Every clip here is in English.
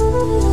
Welcome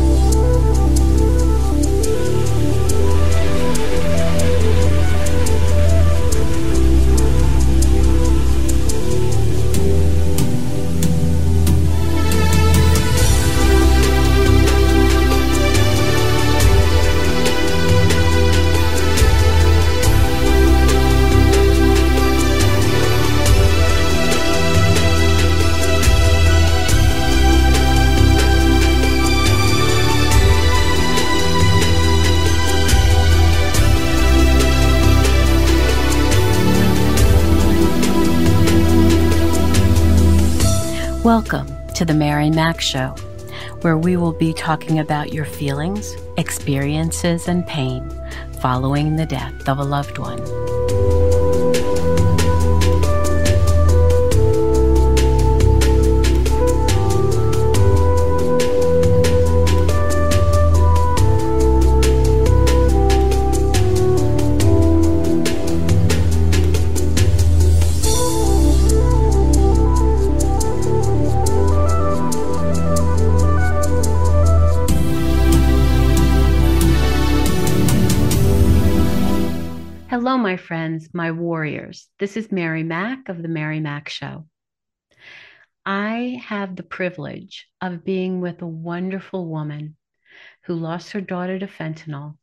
Mac Show, where we will be talking about your feelings, experiences, and pain following the death of a loved one. My friends, my warriors. This is Mary Mac of The Mary Mac Show. I have the privilege of being with a wonderful woman who lost her daughter to fentanyl.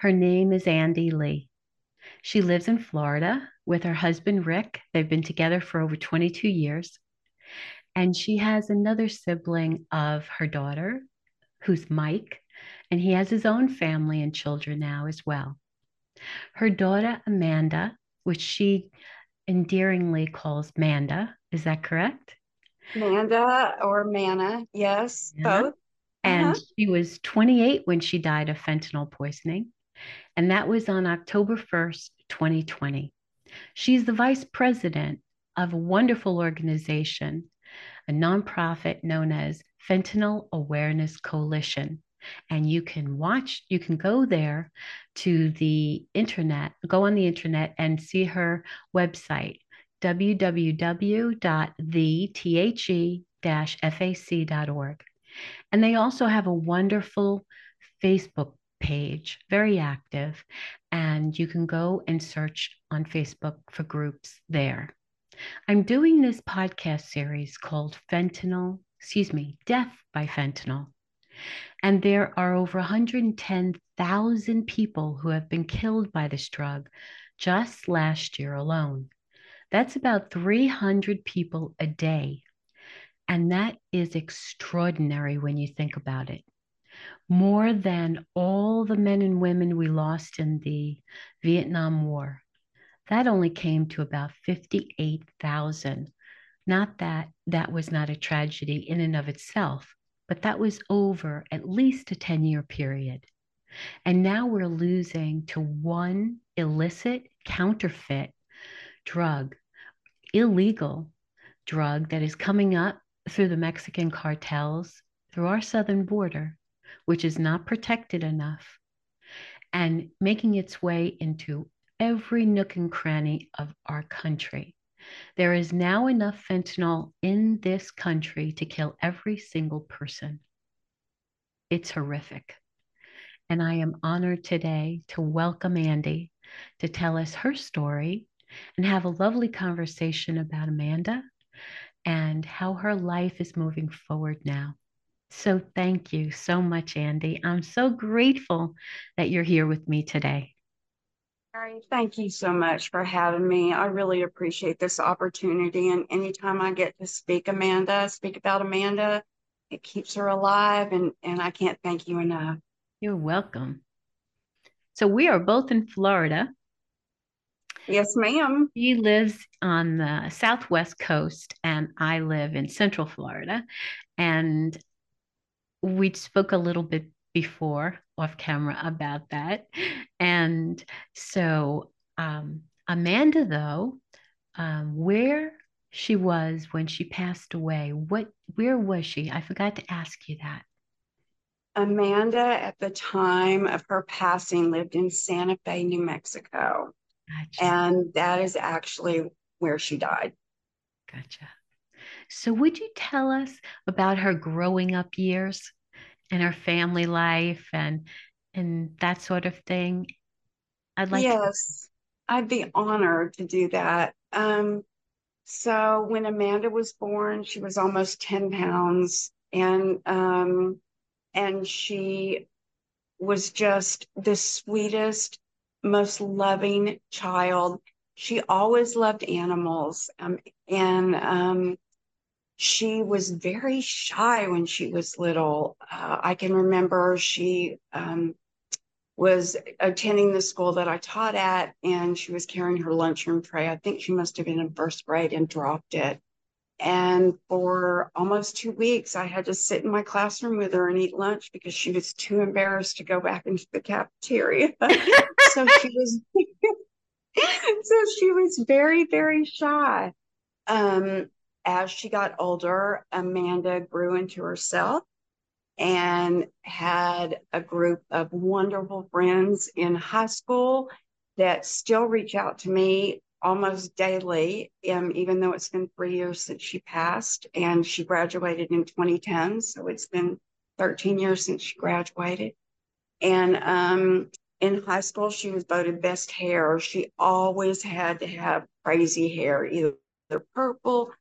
Her name is Andi Lee. She lives in Florida with her husband, Rick. They've been together for over 22 years. And she has another sibling of her daughter, who's Mike, and he has his own family and children now as well. Her daughter, Amanda, which she endearingly calls Manda, is that correct? Manda or Mana, yes, yeah. both. And uh-huh. she was 28 when she died of fentanyl poisoning. And that was on October 1st, 2020. She's the vice president of a wonderful organization, a nonprofit known as Fentanyl Awareness Coalition and you can watch you can go there to the internet go on the internet and see her website www.the-fac.org and they also have a wonderful facebook page very active and you can go and search on facebook for groups there. I'm doing this podcast series called fentanyl excuse me death by fentanyl and there are over 110,000 people who have been killed by this drug just last year alone. That's about 300 people a day. And that is extraordinary when you think about it. More than all the men and women we lost in the Vietnam War. That only came to about 58,000. Not that that was not a tragedy in and of itself, but that was over at least a 10 year period. And now we're losing to one illicit counterfeit drug, illegal drug that is coming up through the Mexican cartels, through our southern border, which is not protected enough, and making its way into every nook and cranny of our country. There is now enough fentanyl in this country to kill every single person. It's horrific. And I am honored today to welcome Andi to tell us her story and have a lovely conversation about Amanda and how her life is moving forward now. So, thank you so much, Andi. I'm so grateful that you're here with me today. Mary, thank you so much for having me. I really appreciate this opportunity. And anytime I get to speak Amanda, speak about Amanda, it keeps her alive. And, and I can't thank you enough. You're welcome. So we are both in Florida. Yes, ma'am. He lives on the southwest coast, and I live in central Florida. And we spoke a little bit before off camera about that. And so, um, Amanda, though, um, where she was when she passed away, what, where was she? I forgot to ask you that. Amanda, at the time of her passing, lived in Santa Fe, New Mexico. Gotcha. And that is actually where she died. Gotcha. So, would you tell us about her growing up years? And her family life and and that sort of thing? I'd like yes, to... I'd be honored to do that. Um, so when Amanda was born, she was almost 10 pounds and um, and she was just the sweetest, most loving child. She always loved animals. Um, and um, she was very shy when she was little. Uh, I can remember she um, was attending the school that I taught at, and she was carrying her lunchroom tray. I think she must have been in first grade and dropped it. And for almost two weeks, I had to sit in my classroom with her and eat lunch because she was too embarrassed to go back into the cafeteria. so she was, so she was very, very shy. Um, as she got older, Amanda grew into herself and had a group of wonderful friends in high school that still reach out to me almost daily, um, even though it's been three years since she passed and she graduated in 2010. So it's been 13 years since she graduated. And um, in high school, she was voted best hair. She always had to have crazy hair, either purple,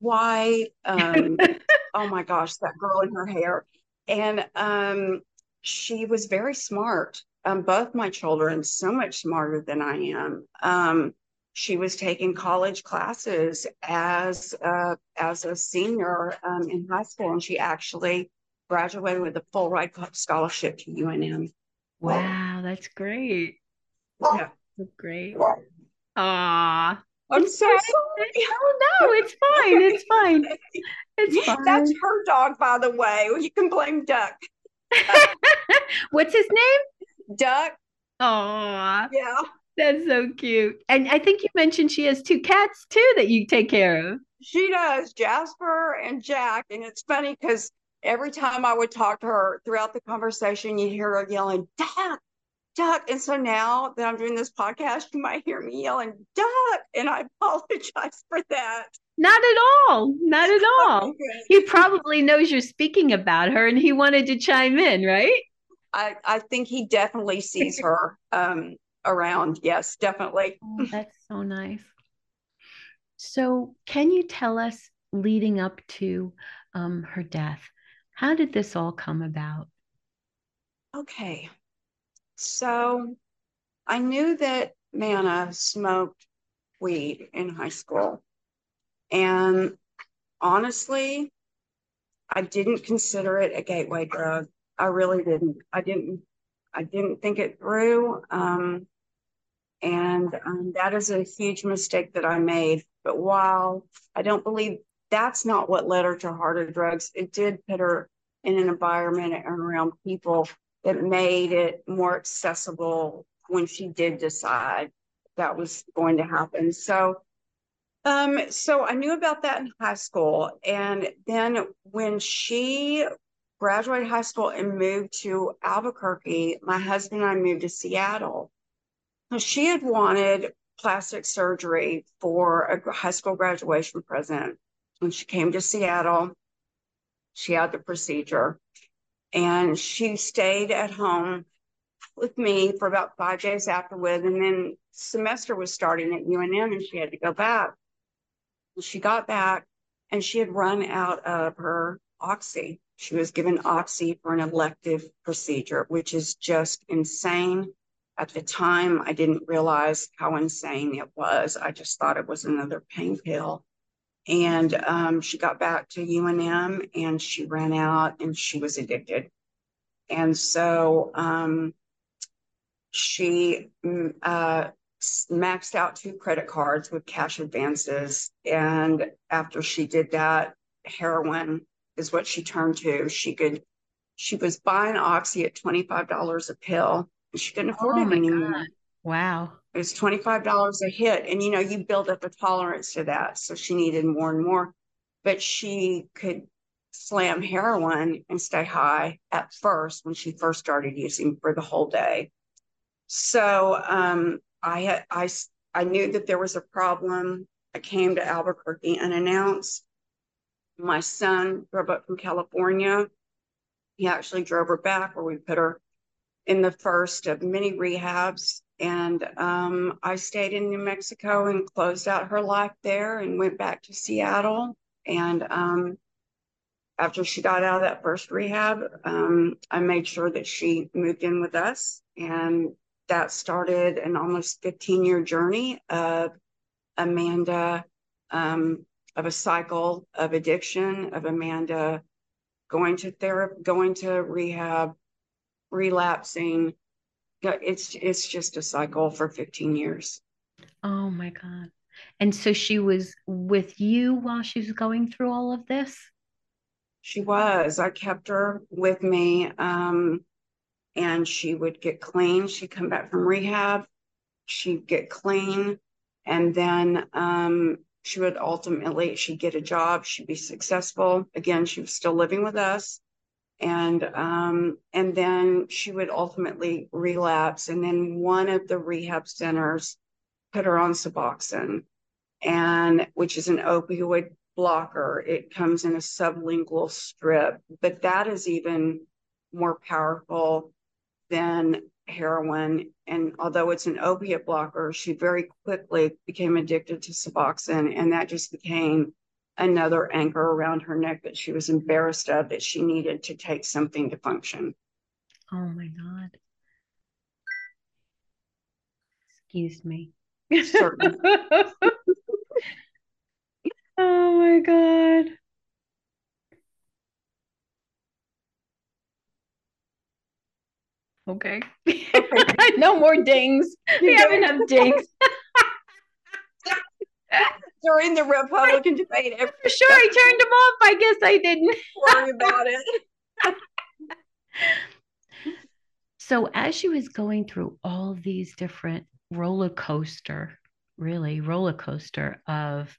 white. Um, oh my gosh, that girl in her hair. And um, she was very smart. Um, both my children, so much smarter than I am. Um, she was taking college classes as a, as a senior um, in high school, and she actually graduated with a full ride scholarship to UNM. Wow, that's great. Yeah, that's great. Ah, I'm so sorry. Oh no, it's fine. It's fine. It's fine. That's her dog, by the way. You can blame Duck. What's his name? Duck. Oh, yeah. That's so cute. And I think you mentioned she has two cats too that you take care of. She does, Jasper and Jack. And it's funny because every time I would talk to her throughout the conversation, you'd hear her yelling, Duck, Duck. And so now that I'm doing this podcast, you might hear me yelling, Duck. And I apologize for that. Not at all. Not at all. Okay. He probably knows you're speaking about her and he wanted to chime in, right? I, I think he definitely sees her. Um, around. Yes, definitely. Oh, that's so nice. So, can you tell us leading up to um, her death, how did this all come about? Okay. So, I knew that Mana smoked weed in high school. And honestly, I didn't consider it a gateway drug. I really didn't. I didn't I didn't think it through. Um, and um, that is a huge mistake that I made. But while I don't believe that's not what led her to harder drugs, it did put her in an environment and around people that made it more accessible when she did decide that was going to happen. So, um, so I knew about that in high school. And then when she graduated high school and moved to Albuquerque, my husband and I moved to Seattle. She had wanted plastic surgery for a high school graduation present. When she came to Seattle, she had the procedure and she stayed at home with me for about five days afterward. And then semester was starting at UNM and she had to go back. She got back and she had run out of her oxy. She was given oxy for an elective procedure, which is just insane. At the time, I didn't realize how insane it was. I just thought it was another pain pill. And um, she got back to UNM and she ran out and she was addicted. And so um, she mm, uh, maxed out two credit cards with cash advances. And after she did that, heroin is what she turned to. She could, she was buying Oxy at $25 a pill she couldn't afford oh it anymore. God. Wow. It was $25 a hit. And, you know, you build up a tolerance to that. So she needed more and more. But she could slam heroin and stay high at first when she first started using for the whole day. So um, I had I I knew that there was a problem. I came to Albuquerque unannounced. My son drove up from California he actually drove her back where we put her in the first of many rehabs. And um, I stayed in New Mexico and closed out her life there and went back to Seattle. And um, after she got out of that first rehab, um, I made sure that she moved in with us. And that started an almost 15 year journey of Amanda, um, of a cycle of addiction, of Amanda going to therapy, going to rehab, relapsing. It's it's just a cycle for 15 years. Oh my God. And so she was with you while she was going through all of this? She was. I kept her with me. Um, and she would get clean. She'd come back from rehab. She'd get clean. And then um, she would ultimately, she'd get a job. She'd be successful. Again, she was still living with us. And um, and then she would ultimately relapse. And then one of the rehab centers put her on Suboxone, and which is an opioid blocker. It comes in a sublingual strip, but that is even more powerful than heroin. And although it's an opiate blocker, she very quickly became addicted to Suboxone, and that just became another anchor around her neck that she was embarrassed of that she needed to take something to function. Oh my God. Excuse me. oh my God. Okay. no more dings. We have enough dings. During the Republican debate, for sure, I turned them off. I guess I didn't worry about it. so, as she was going through all these different roller coaster, really roller coaster of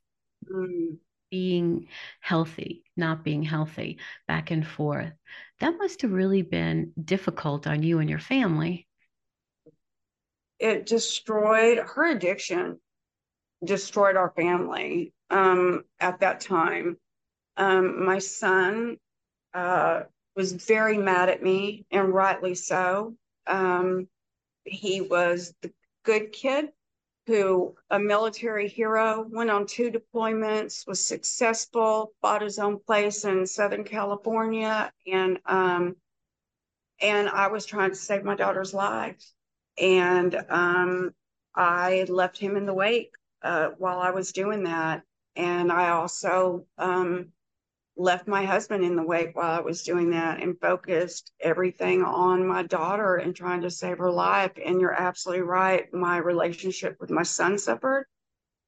mm being healthy, not being healthy, back and forth. That must have really been difficult on you and your family. It destroyed her addiction, destroyed our family um, at that time. Um, my son uh, was very mad at me, and rightly so. Um, he was the good kid who a military hero went on two deployments was successful bought his own place in southern california and um and i was trying to save my daughter's life and um i left him in the wake uh, while i was doing that and i also um left my husband in the wake while I was doing that and focused everything on my daughter and trying to save her life. And you're absolutely right. My relationship with my son suffered,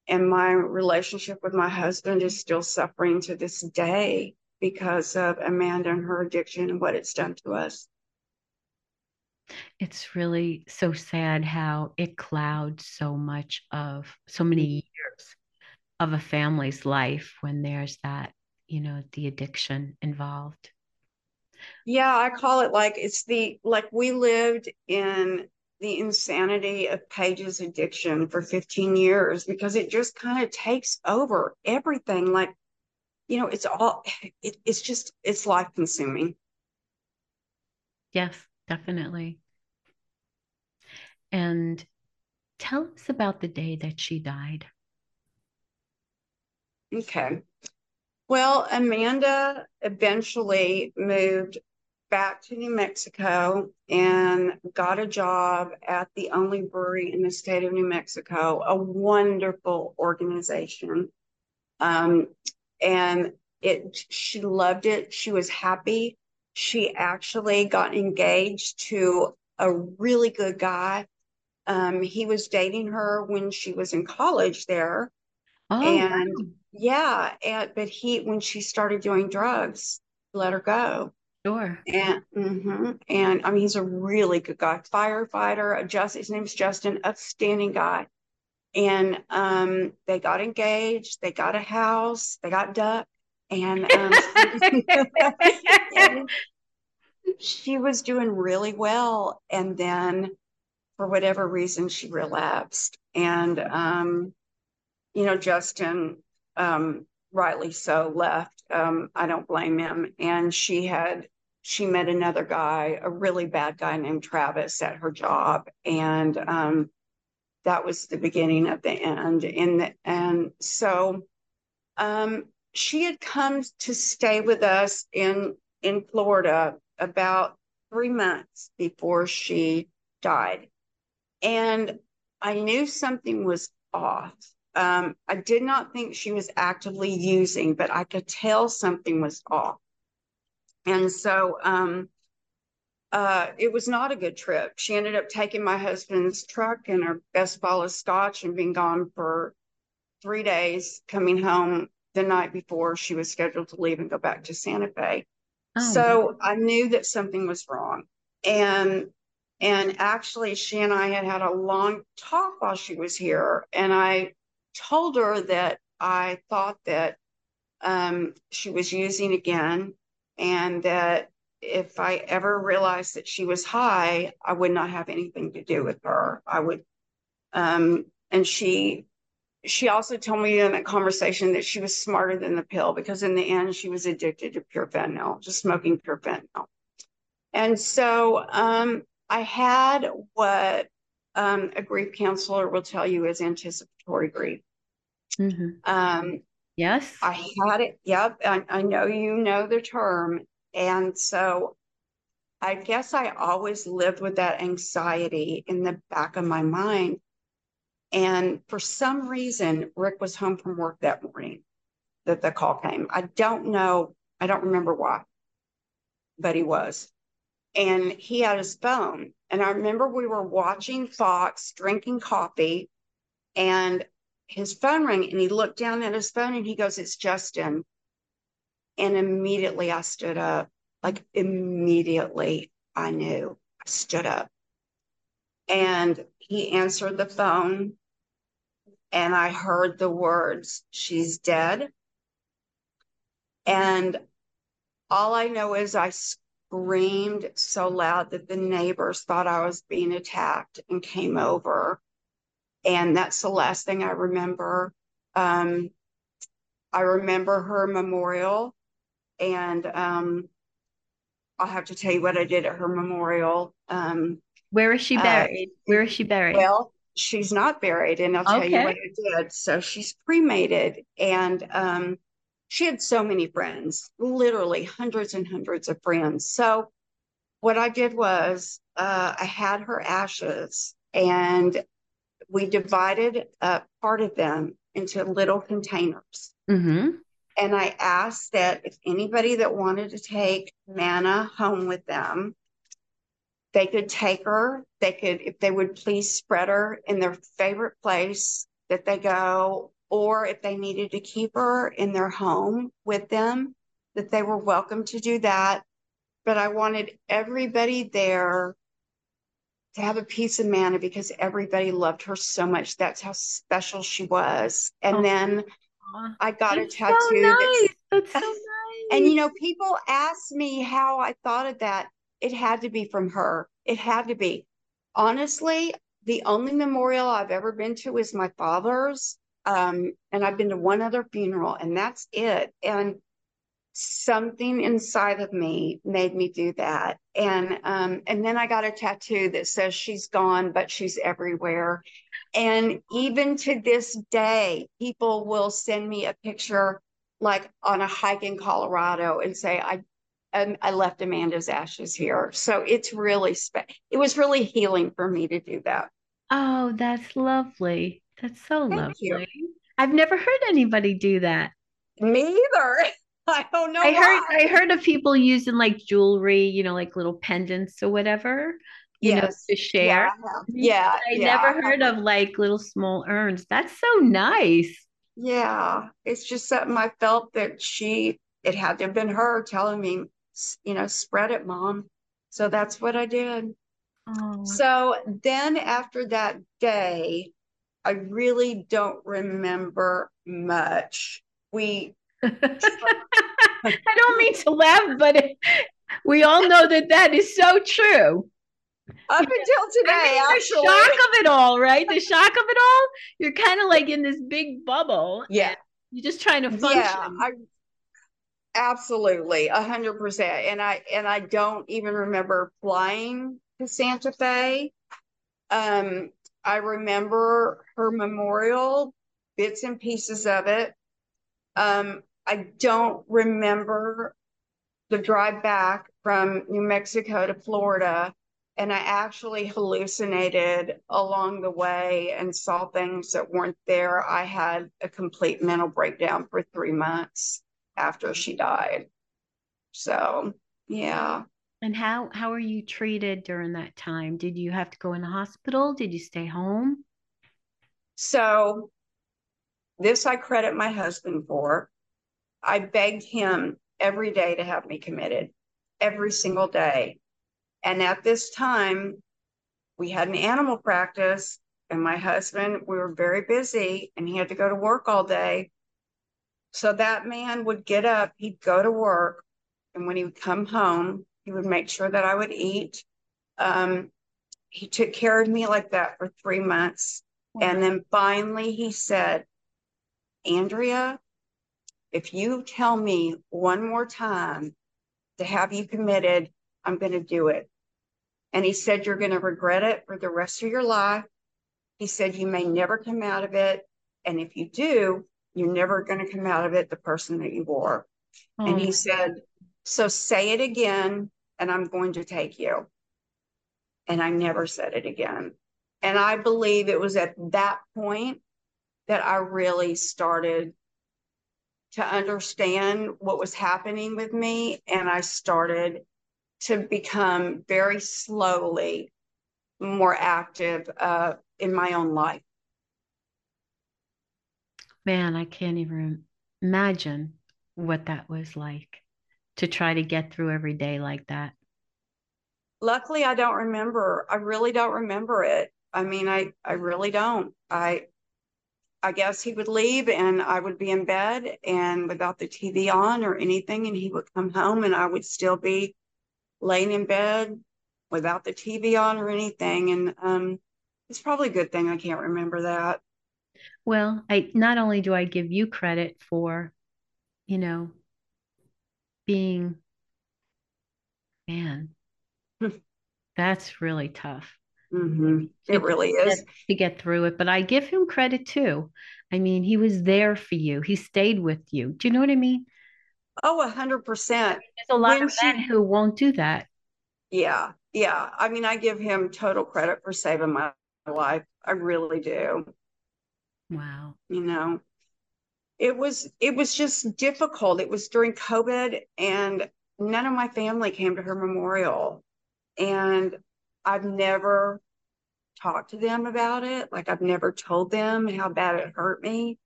and my relationship with my husband is still suffering to this day because of Amanda and her addiction and what it's done to us. It's really so sad how it clouds so much of so many mm-hmm. years of a family's life when there's that you know the addiction involved yeah i call it like it's the like we lived in the insanity of Paige's addiction for 15 years because it just kind of takes over everything. Like, you know, it's all, it, it's just, it's life consuming. Yes, definitely. And tell us about the day that she died. Okay. Well, Amanda eventually moved back to New Mexico and got a job at the only brewery in the state of New Mexico, a wonderful organization. Um, and it she loved it. She was happy. She actually got engaged to a really good guy. Um, he was dating her when she was in college there. Oh, and wow yeah, and but he when she started doing drugs, let her go. Sure. And mm-hmm, and I mean he's a really good guy, firefighter. Just his name's Justin, outstanding guy. And um, they got engaged. They got a house. They got duck, and, um, and she was doing really well. And then, for whatever reason, she relapsed. And um, you know, Justin um, rightly so, left. Um, I don't blame him. And she had she met another guy, a really bad guy named Travis at her job. And um, that was the beginning of the end. And, and so um, she had come to stay with us in, in Florida about three months before she died. And I knew something was off. Um, I did not think she was actively using, but I could tell something was off. And so um, uh, it was not a good trip. She ended up taking my husband's truck and her best bottle of scotch and being gone for three days, coming home the night before she was scheduled to leave and go back to Santa Fe. Oh, so I knew that something was wrong. And and actually, she and I had had a long talk while she was here. And I told her that I thought that um, she was using again and that if I ever realized that she was high, I would not have anything to do with her. I would, um, and she, she also told me in that conversation that she was smarter than the pill because in the end she was addicted to pure fentanyl, just smoking pure fentanyl. And so um, I had what um, a grief counselor will tell you is anticipatory grief. Mm-hmm. Um, Yes. I had it. Yep. I, I know you know the term. And so I guess I always lived with that anxiety in the back of my mind. And for some reason, Rick was home from work that morning that the call came. I don't know. I don't remember why, but he was. And he had his phone. And I remember we were watching Fox, drinking coffee, and his phone rang and he looked down at his phone and he goes, It's Justin. And immediately I stood up. Like immediately I knew. I stood up. And he answered the phone and I heard the words, She's dead. And all I know is I screamed so loud that the neighbors thought I was being attacked and came over and that's the last thing I remember. Um, I remember her memorial, and um, I'll have to tell you what I did at her memorial. Um, Where is she uh, buried? Uh, Where is she buried? Well, she's not buried, and I'll tell okay. you what I did. So she's cremated, and um, she had so many friends, literally hundreds and hundreds of friends. So what I did was uh, I had her ashes and we divided up part of them into little containers. Mm-hmm. And I asked that if anybody that wanted to take Mana home with them, they could take her. They could, if they would please spread her in their favorite place that they go, or if they needed to keep her in their home with them, that they were welcome to do that. But I wanted everybody there to have a piece of Mana because everybody loved her so much. That's how special she was. And oh, then I got a tattoo. So nice. That's, that's so nice. And you know, people ask me how I thought of that. It had to be from her. It had to be. Honestly, the only memorial I've ever been to is my father's. Um, and I've been to one other funeral, and that's it. And something inside of me made me do that and um and then i got a tattoo that says she's gone but she's everywhere and even to this day people will send me a picture like on a hike in colorado and say i and I left Amanda's ashes here. So it's really spe- it was really healing for me to do that. Oh, that's lovely. That's so Thank lovely. You. I've never heard anybody do that. Me either. I don't know. I why. heard I heard of people using like jewelry, you know, like little pendants or whatever, you yes. know, to share. Yeah. yeah I yeah. never heard of like little small urns. That's so nice. Yeah. It's just something I felt that she it had to have been her telling me, you know, spread it, mom. So that's what I did. Oh. So then after that day, I really don't remember much. We I don't mean to laugh, but it, we all know that that is so true. Up until today, I mean, the shock of it all, right? The shock of it all. You're kind of like in this big bubble. Yeah. You're just trying to function. Yeah. I, Absolutely, a hundred percent. And I and I don't even remember flying to Santa Fe. Um, I remember her memorial, bits and pieces of it. Um, I don't remember the drive back from New Mexico to Florida. And I actually hallucinated along the way and saw things that weren't there. I had a complete mental breakdown for three months after she died. So, yeah. And how how are you treated during that time? Did you have to go in the hospital? Did you stay home? So, this I credit my husband for. I begged him every day to have me committed, every single day. And at this time, we had an animal practice, and my husband, we were very busy, and he had to go to work all day. So that man would get up, he'd go to work, and when he would come home, he would make sure that I would eat. Um, he took care of me like that for three months. Wow. And then finally he said, Andrea, if you tell me one more time to have you committed, I'm going to do it. And he said, You're going to regret it for the rest of your life. He said, You may never come out of it. And if you do, you're never going to come out of it the person that you were. And he said, So say it again, and I'm going to take you. And I never said it again. And I believe it was at that point that I really started to understand what was happening with me. And I started to become very slowly more active uh, in my own life. Man, I can't even imagine what that was like to try to get through every day like that. Luckily, I don't remember. I really don't remember it. I mean, I I really don't. I I guess he would leave and I would be in bed and without the TV on or anything, and he would come home and I would still be laying in bed without the TV on or anything. And um, it's probably a good thing I can't remember that. Well, I not only do I give you credit for, you know, being man, that's really tough. Mm-hmm. It really is to get through it. But I give him credit too. I mean, he was there for you. He stayed with you. Do you know what I mean? Oh, a hundred percent. There's a lot when of men who won't do that. Yeah, yeah. I mean, I give him total credit for saving my life. I really do. Wow. You know, it was it was just difficult. It was during COVID, and none of my family came to her memorial, and I've never talked to them about it. Like I've never told them how bad it hurt me.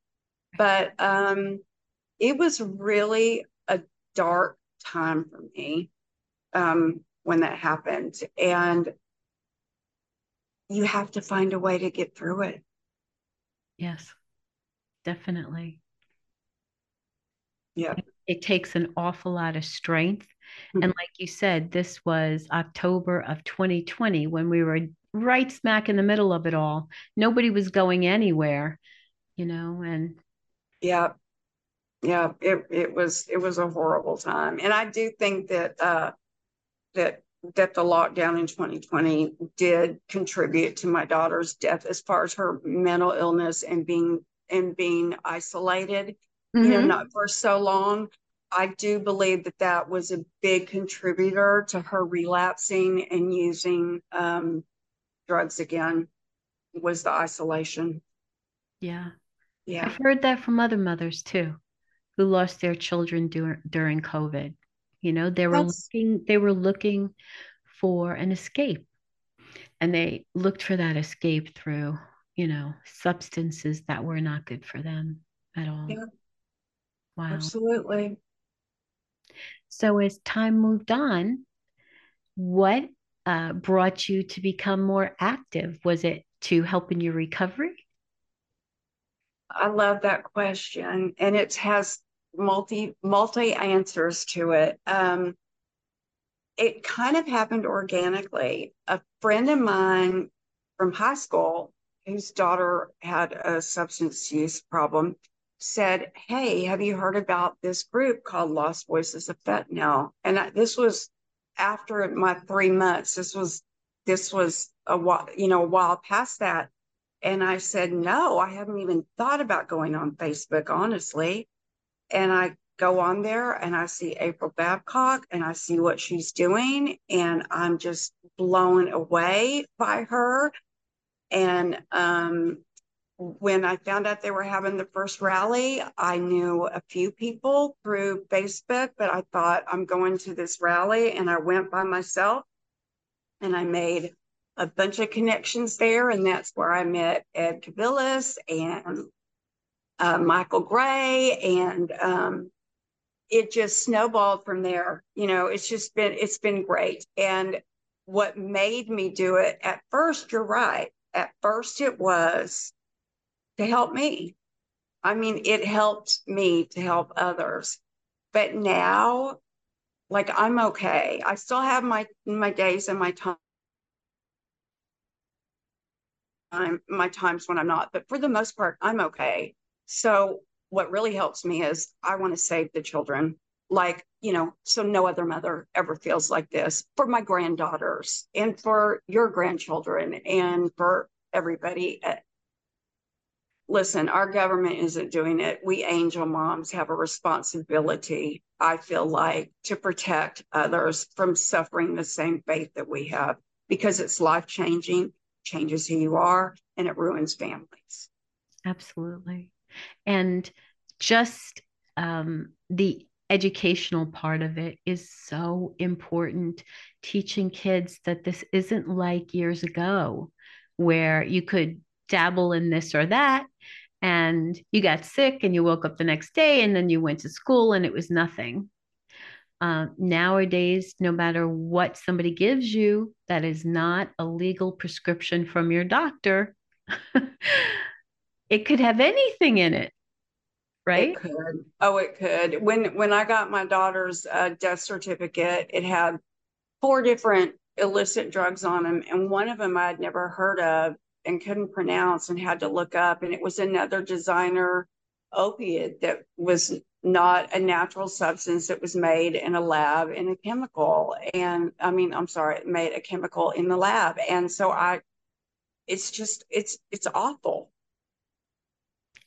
But um, it was really a dark time for me um, when that happened. And you have to find a way to get through it. Yes, definitely. Yeah. It takes an awful lot of strength Mm-hmm. And like you said, this was October of 2020 when we were right smack in the middle of it all. Nobody was going anywhere, you know, and yeah. Yeah, it it was it was a horrible time. And I do think that uh that that the lockdown in 2020 did contribute to my daughter's death as far as her mental illness and being and being isolated mm-hmm. you know mm-hmm. not for so long I do believe that that was a big contributor to her relapsing and using um, drugs again was the isolation. Yeah. Yeah. I've heard that from other mothers too, who lost their children dur- during COVID. You know, they were That's... looking they were looking for an escape. And they looked for that escape through, you know, substances that were not good for them at all. Yeah. Wow. Absolutely. So as time moved on, what uh, brought you to become more active? Was it to help in your recovery? I love that question, and it has multi multi answers to it. Um, it kind of happened organically. A friend of mine from high school, whose daughter had a substance use problem, said, Hey, have you heard about this group called Lost Voices of Fentanyl? And I, this was after my three months. This was, this was a while, you know, a while past that. And I said, No, I haven't even thought about going on Facebook, honestly. And I go on there and I see April Babcock and I see what she's doing. And I'm just blown away by her. And um, when I found out they were having the first rally, I knew a few people through Facebook, but I thought I'm going to this rally and I went by myself and I made a bunch of connections there. And that's where I met Ed Cavillas and uh, Michael Gray. And um, it just snowballed from there. You know, it's just been, it's been great. And what made me do it at first, you're right. At first, it was to help me. I mean, it helped me to help others. But now, like I'm okay. I still have my my days and my time my times when I'm not, but for the most part, I'm okay. So what really helps me is I want to save the children. Like, you know, so no other mother ever feels like this for my granddaughters and for your grandchildren and for everybody listen, our government isn't doing it. We angel moms have a responsibility, I feel like, to protect others from suffering the same fate that we have because it's life changing, changes who you are, and it ruins families. Absolutely. And just um, the educational part of it is so important. Teaching kids that this isn't like years ago where you could dabble in this or that and you got sick and you woke up the next day and then you went to school and it was nothing. Uh, nowadays, no matter what somebody gives you that is not a legal prescription from your doctor, it could have anything in it, right? It could. Oh, it could. When when I got my daughter's uh, death certificate, it had four different illicit drugs on them, and one of them I'd never heard of and couldn't pronounce and had to look up. And it was another designer opiate that was not a natural substance that was made in a lab in a chemical. And I mean, I'm sorry, it made a chemical in the lab. And so I, it's just, it's, it's awful.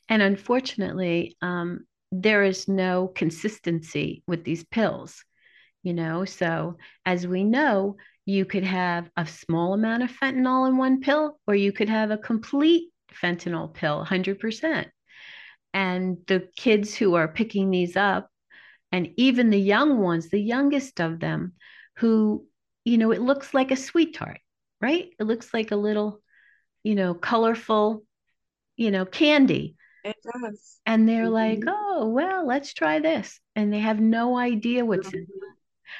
And unfortunately, um, there is no consistency with these pills, you know. So, as we know, you could have a small amount of fentanyl in one pill, or you could have a complete fentanyl pill, 100%. And the kids who are picking these up, and even the young ones, the youngest of them, who, you know, it looks like a sweet tart, right? It looks like a little, you know, colorful, you know, candy. It does. And they're mm-hmm. like, oh, well, let's try this. And they have no idea what's mm-hmm. in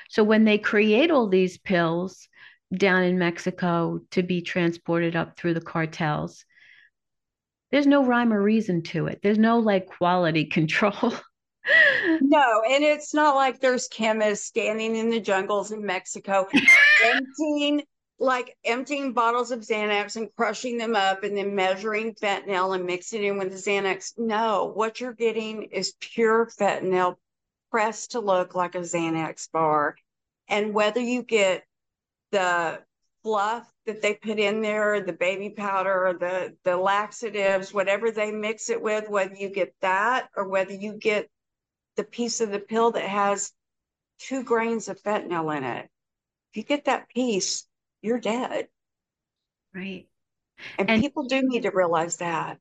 so when they create all these pills down in Mexico to be transported up through the cartels, there's no rhyme or reason to it. There's no like quality control. no, and it's not like there's chemists standing in the jungles in Mexico emptying like emptying bottles of Xanax and crushing them up and then measuring fentanyl and mixing it in with the Xanax. No, what you're getting is pure fentanyl pressed to look like a Xanax bar. And whether you get the fluff that they put in there, the baby powder, the the laxatives, whatever they mix it with, whether you get that or whether you get the piece of the pill that has two grains of fentanyl in it. If you get that piece, you're dead. Right. And, and people do need to realize that.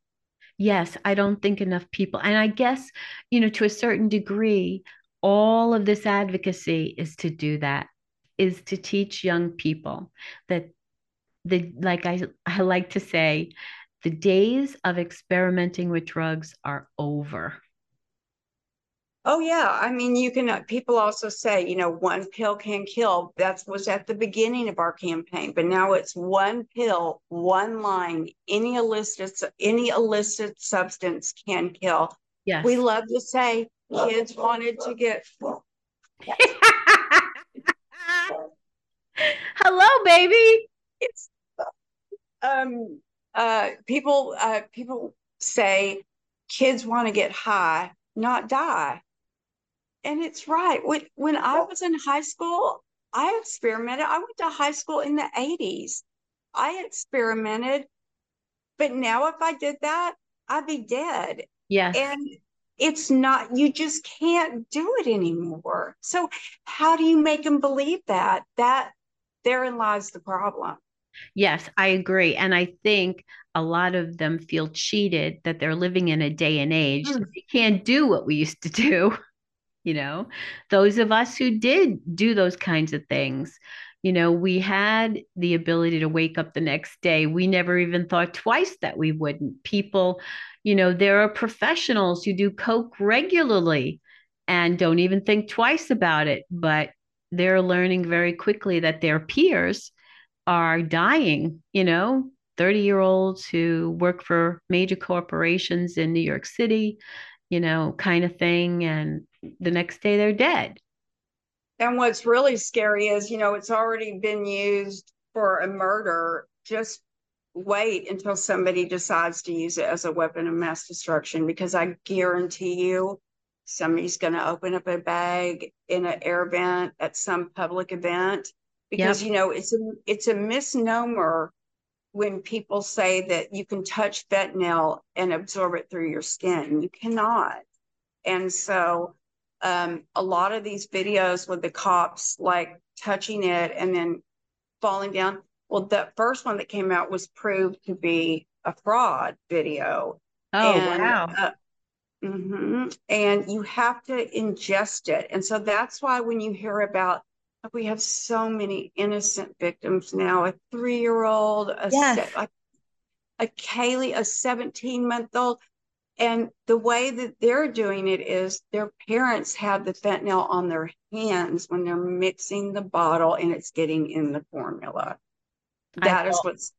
Yes, I don't think enough people, and I guess, you know, to a certain degree, all of this advocacy is to do that is to teach young people that the like I, I like to say the days of experimenting with drugs are over. Oh yeah. I mean you can uh, people also say you know one pill can kill. That was at the beginning of our campaign but now it's one pill one line. Any illicit any illicit substance can kill. Yes. we love to say kids wanted to get hello baby it's um uh people uh people say kids want to get high, not die. And it's right. When, when I was in high school, I experimented. I went to high school in the 80s. I experimented. But now, if I did that, I'd be dead. Yes. And it's not, you just can't do it anymore. So, how do you make them believe that? That therein lies the problem. Yes, I agree. And I think a lot of them feel cheated that they're living in a day and age mm. they can't do what we used to do. You know, those of us who did do those kinds of things, you know, we had the ability to wake up the next day. We never even thought twice that we wouldn't. People, you know, there are professionals who do Coke regularly and don't even think twice about it, but they're learning very quickly that their peers are dying, you know, 30 year olds who work for major corporations in New York City, you know, kind of thing. And the next day they're dead. And what's really scary is, you know, it's already been used for a murder. Just wait until somebody decides to use it as a weapon of mass destruction because I guarantee you somebody's going to open up a bag in an air vent at some public event because yep. you know it's a it's a misnomer when people say that you can touch fentanyl and absorb it through your skin. You cannot. And so um, a lot of these videos with the cops like touching it and then falling down. Well, the first one that came out was proved to be a fraud video. Oh, and, wow. Uh, mm-hmm, and you have to ingest it. And so that's why when you hear about we have so many innocent victims now a three year old, a, yes. a, a Kaylee, a 17 month old. And the way that they're doing it is their parents have the fentanyl on their hands when they're mixing the bottle and it's getting in the formula. That is what's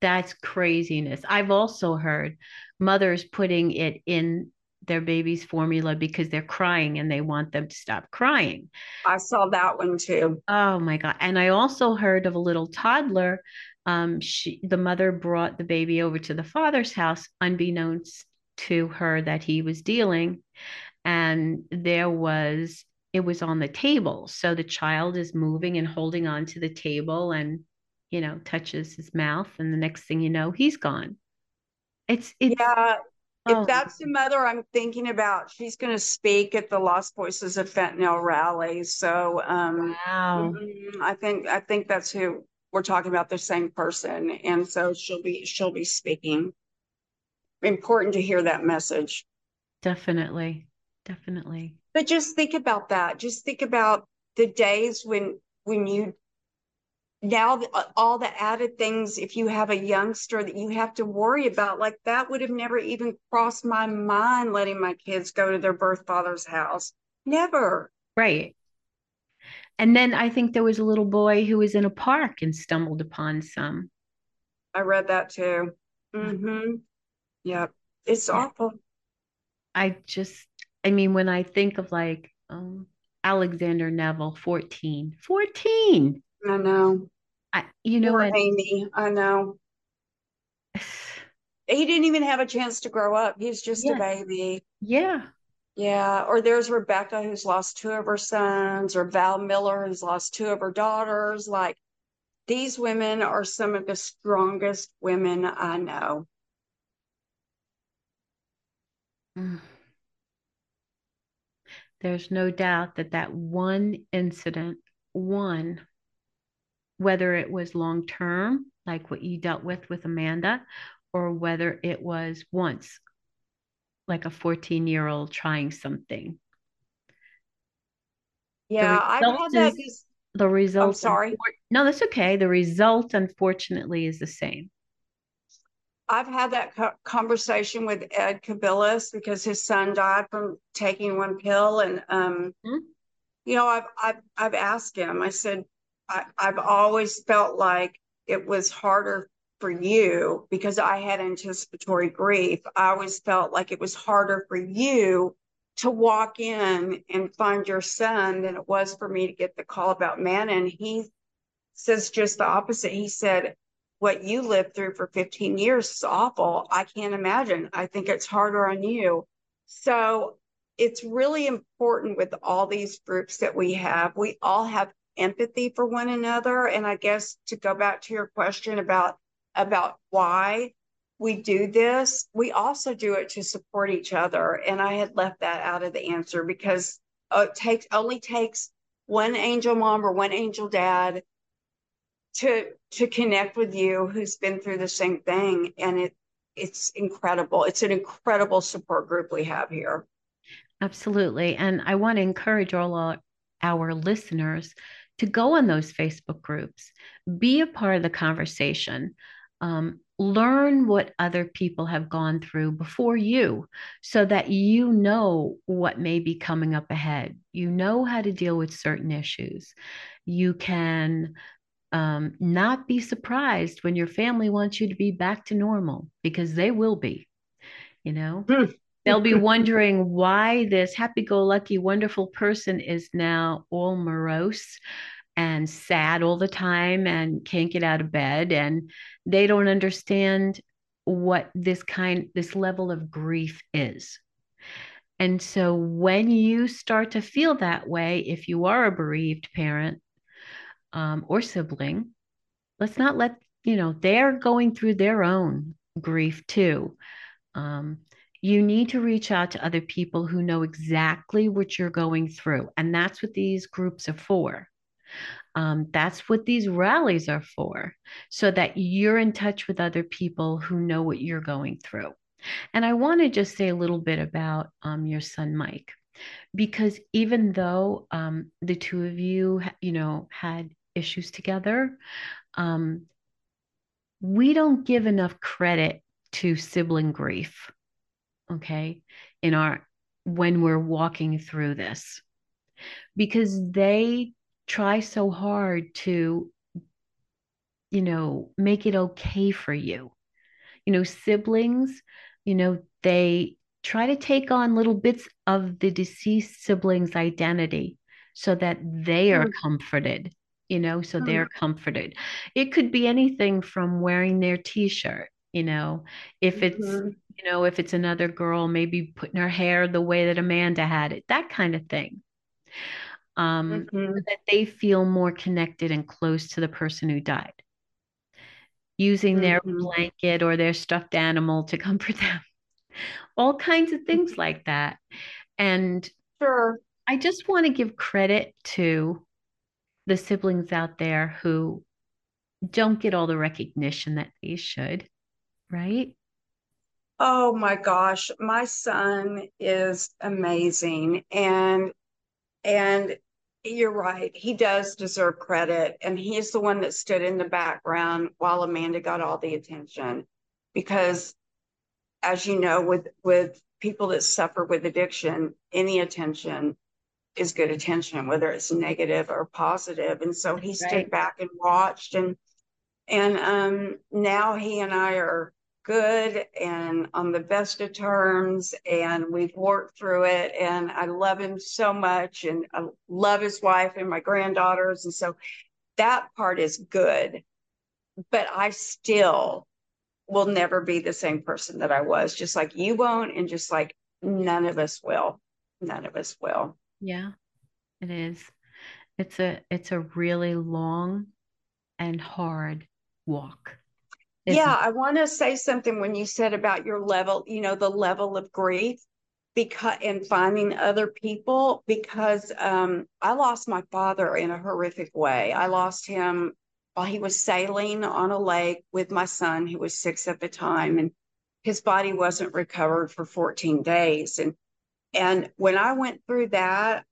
that's craziness. I've also heard mothers putting it in their baby's formula because they're crying and they want them to stop crying. I saw that one too. Oh my god! And I also heard of a little toddler. Um, she, the mother brought the baby over to the father's house, unbeknownst to her that he was dealing, and there was it was on the table. So the child is moving and holding on to the table, and you know touches his mouth, and the next thing you know, he's gone. It's it's yeah if that's the mother I'm thinking about, she's going to speak at the Lost Voices of Fentanyl rally. So, um, wow, mm-hmm, I think I think that's who we're talking about, the same person, and so she'll be she'll be speaking. Important to hear that message. Definitely, definitely. But just think about that. Just think about the days when when you now uh, all the added things if you have a youngster that you have to worry about like that would have never even crossed my mind letting my kids go to their birth father's house. Never. Right. And then i think there was a little boy who was in a park and stumbled upon some. I read that too. Mm-hmm. Yeah it's yeah. awful. I just i mean when i think of like um alexander neville 14 14 I know. I, you know Poor what? Amy, I know. he didn't even have a chance to grow up. He's just yeah. a baby. Yeah. Yeah. Or there's Rebecca who's lost two of her sons, or Val Miller who's lost two of her daughters. Like these women are some of the strongest women I know. Mm. There's no doubt that that one incident, one whether it was long term, like what you dealt with with Amanda, or whether it was once, like a 14 year old trying something. Yeah, I've had that. Is, the result. I'm sorry. No, that's okay. The result, unfortunately, is the same. I've had that co- conversation with Ed Kabilis because his son died from taking one pill, and um, mm-hmm. you know, I've I've I've asked him. I said, I, I've always felt like it was harder for you because I had anticipatory grief. I always felt like it was harder for you to walk in and find your son than it was for me to get the call about Mana. And he says just the opposite. He said, what you lived through for 15 years is awful. I can't imagine. I think it's harder on you. So it's really important with all these groups that we have. We all have empathy for one another. And I guess to go back to your question about about why we do this, we also do it to support each other. And I had left that out of the answer because uh, it takes only takes one angel mom or one angel dad to to connect with you who's been through the same thing and it it's incredible it's an incredible support group we have here absolutely and i want to encourage all our, our listeners to go on those facebook groups be a part of the conversation um, learn what other people have gone through before you so that you know what may be coming up ahead you know how to deal with certain issues you can um, not be surprised when your family wants you to be back to normal because they will be. You know, hmm. They'll be wondering why this happy go lucky, wonderful person is now all morose and sad all the time and can't get out of bed. And they don't understand what this kind, this level of grief is. And so when you start to feel that way, if you are a bereaved parent, um, or sibling, let's not let, you know, they're going through their own grief too. Um, you need to reach out to other people who know exactly what you're going through. And that's what these groups are for. Um, that's what these rallies are for, so that you're in touch with other people who know what you're going through. And I want to just say a little bit about um, your son, Mike, because even though um, the two of you, you know, had issues together. Um, we don't give enough credit to sibling grief, okay, in our when we're walking through this because they try so hard to you know make it okay for you you know siblings you know they try to take on little bits of the deceased sibling's identity so that they are mm-hmm. comforted you know, so they're mm-hmm. comforted. It could be anything from wearing their t-shirt, you know, if it's, mm-hmm. You know, if it's another girl, maybe putting her hair the way that Amanda had it, that kind of thing. Um, mm-hmm. so that they feel more connected and close to the person who died. Using their mm-hmm. blanket or their stuffed animal to comfort them. All kinds of things like that. And sure. I just want to give credit to the siblings out there who don't get all the recognition that they should, right? Oh my gosh, my son is amazing and and you're right. He does deserve credit and he's the one that stood in the background while Amanda got all the attention because as you know with with people that suffer with addiction, any attention is good attention, whether it's negative or positive. And so he stood right. back and watched and and um, now he and I are good and on the best of terms and we've worked through it and I love him so much and I love his wife and my granddaughters and so that part is good but I still will never be the same person that I was just like you won't and just like none of us will none of us will yeah, it is. It's a it's a really long and hard walk. Yeah, I want to say something when you said about your level, you know, the level of grief because and finding other people because um I lost my father in a horrific way. I lost him while he was sailing on a lake with my son who was 6 at the time and his body wasn't recovered for 14 days. And and when I went through that,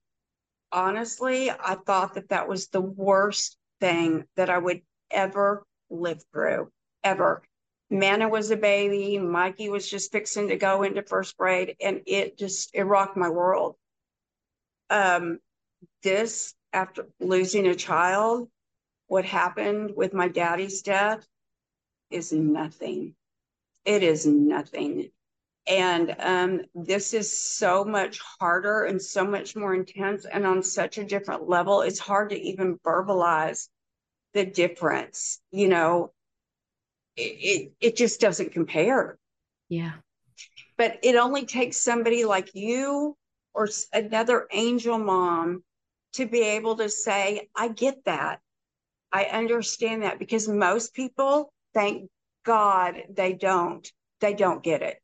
honestly, I thought that that was the worst thing that I would ever live through, ever. Mana was a baby. Mikey was just fixing to go into first grade, and it just it rocked my world. Um, this after losing a child, what happened with my daddy's death is nothing. It is nothing. And um, this is so much harder and so much more intense and on such a different level. It's hard to even verbalize the difference. You know, it, it just doesn't compare. Yeah. But it only takes somebody like you or another angel mom to be able to say, I get that. I understand that because most people, thank God, they don't. They don't get it.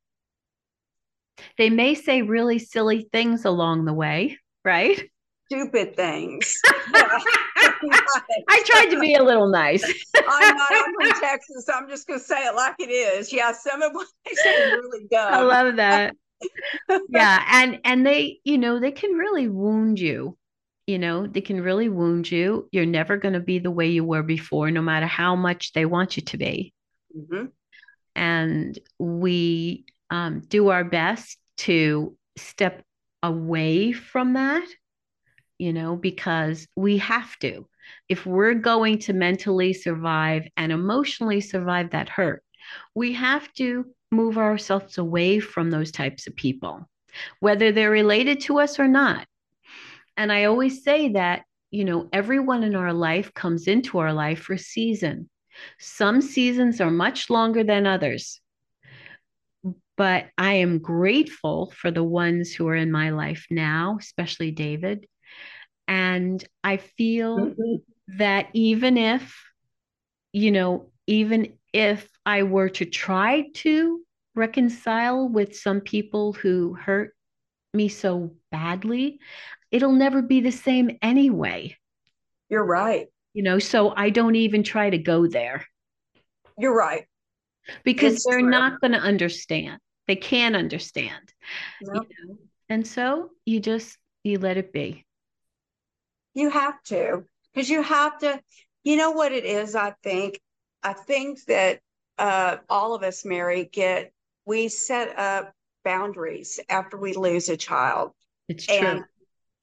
They may say really silly things along the way, right? Stupid things. I tried to be a little nice. I'm not. I'm from Texas. So I'm just going to say it like it is. Yeah, some of what they say is really dumb. I love that. yeah, and and they, you know, they can really wound you. You know, they can really wound you. You're never going to be the way you were before, no matter how much they want you to be. Mm-hmm. And we um, do our best to step away from that, you know, because we have to. If we're going to mentally survive and emotionally survive that hurt, we have to move ourselves away from those types of people, whether they're related to us or not. And I always say that, you know, everyone in our life comes into our life for a season. Some seasons are much longer than others. But I am grateful for the ones who are in my life now, especially David. And I feel mm-hmm. that even if, you know, even if I were to try to reconcile with some people who hurt me so badly, it'll never be the same anyway. You're right. You know, so I don't even try to go there. You're right. Because it's they're true. not going to understand. They can't understand. You know? And so you just you let it be. You have to. Because you have to, you know what it is, I think. I think that uh, all of us, Mary, get we set up boundaries after we lose a child. It's true. And,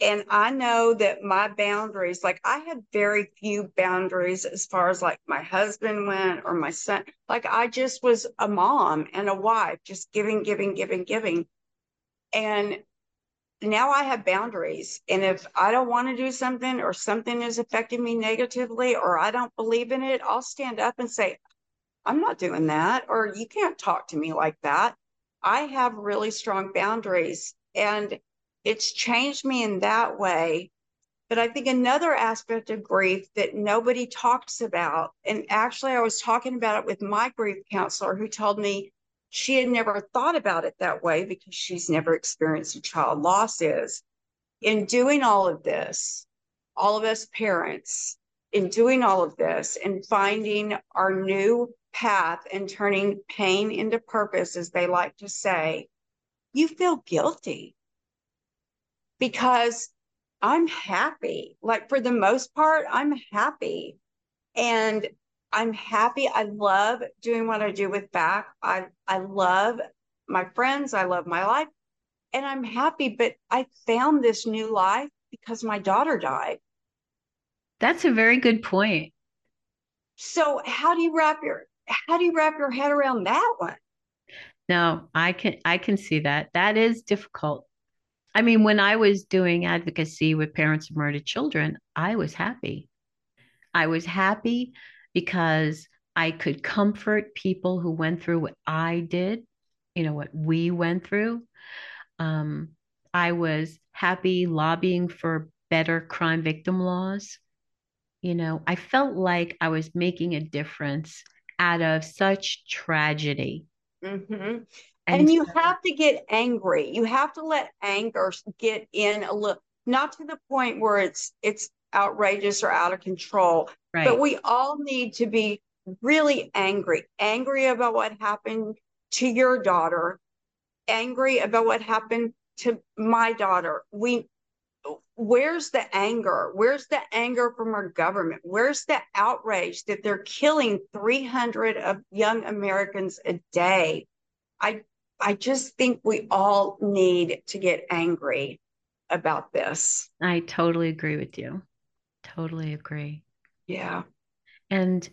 and I know that my boundaries, like I had very few boundaries as far as like my husband went or my son. Like I just was a mom and a wife, just giving, giving, giving, giving. And now I have boundaries. And if I don't want to do something or something is affecting me negatively or I don't believe in it, I'll stand up and say, I'm not doing that, or you can't talk to me like that. I have really strong boundaries and it's changed me in that way. But I think another aspect of grief that nobody talks about, and actually, I was talking about it with my grief counselor who told me she had never thought about it that way because she's never experienced a child loss, is in doing all of this, all of us parents, in doing all of this and finding our new path and turning pain into purpose, as they like to say, you feel guilty because I'm happy. Like for the most part, I'm happy. And I'm happy. I love doing what I do with back. I, I love my friends. I love my life. And I'm happy. But I found this new life because my daughter died. That's a very good point. So how do you wrap your how do you wrap your head around that one? No, I can I can see that. That is difficult. I mean, when I was doing advocacy with parents of murdered children, I was happy. I was happy because I could comfort people who went through what I did, you know, what we went through. Um, I was happy lobbying for better crime victim laws. You know, I felt like I was making a difference out of such tragedy. Mm-hmm. And, and, you so, have to get angry. You have to let anger get in a little, not to the point where it's it's outrageous or out of control. Right. But we all need to be really angry, angry about what happened to your daughter, angry about what happened to my daughter. We where's the anger? Where's the anger from our government? Where's the outrage that they're killing 300 of young Americans a day? I I just think we all need to get angry about this. I totally agree with you. Totally agree. Yeah. And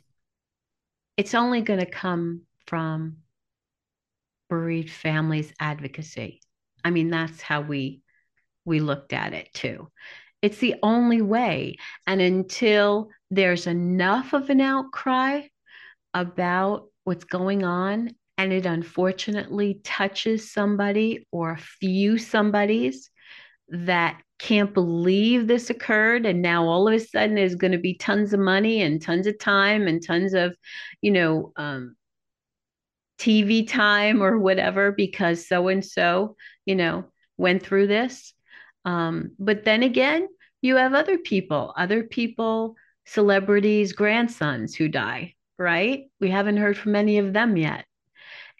it's only going to come from bereaved families advocacy. I mean, that's how we we looked at it too. It's the only way. And until there's enough of an outcry, about what's going on and it unfortunately touches somebody or a few somebodies that can't believe this occurred and now all of a sudden there's going to be tons of money and tons of time and tons of you know um, tv time or whatever because so and so you know went through this. Um, but then again you have other people other people celebrities grandsons who die right? We haven't heard from any of them yet.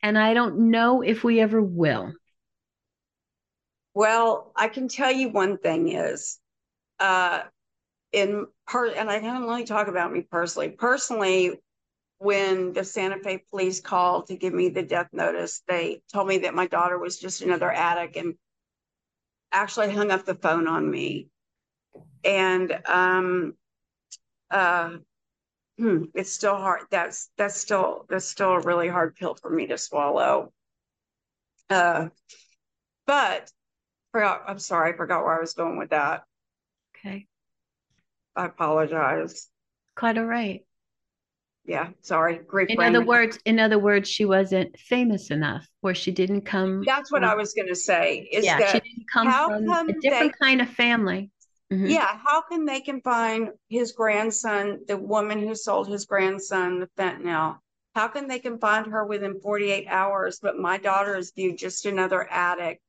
And i don't know if we ever will well, I can tell you one thing is, uh, in part, and I can only talk about me personally. Personally, when the Santa Fe police called to give me the death notice, they told me that my daughter was just another addict and actually hung up the phone on me. And um, uh, hmm, it's still hard. That's that's still that's still a really hard pill for me to swallow. Uh, but forgot. I'm sorry. I forgot where I was going with that. Okay. I apologize. Quite all right. Yeah, sorry. Great. In other words, in other words, she wasn't famous enough, or she didn't come. That's what from, I was going to say. Is yeah, that she didn't come from a different they, kind of family. Mm-hmm. Yeah, how can they confine his grandson, the woman who sold his grandson the fentanyl? How can they confine her within 48 hours? But my daughter is viewed just another addict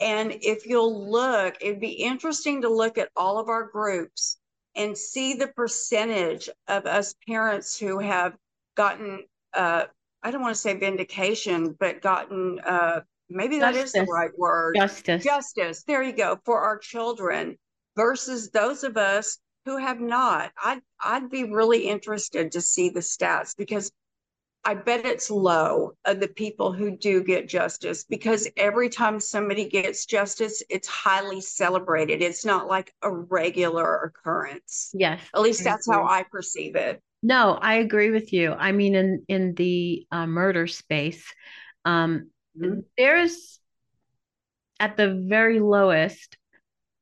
and if you'll look, it'd be interesting to look at all of our groups and see the percentage of us parents who have gotten, uh, I don't want to say vindication, but gotten, uh, maybe that Justice. is the right word. Justice. Justice. There you go. For our children versus those of us who have not. I'd, I'd be really interested to see the stats because I bet it's low of the people who do get justice because every time somebody gets justice, it's highly celebrated. It's not like a regular occurrence. Yes. At least that's how I perceive it. No, I agree with you. I mean, in in the uh, murder space, um, mm-hmm. there's at the very lowest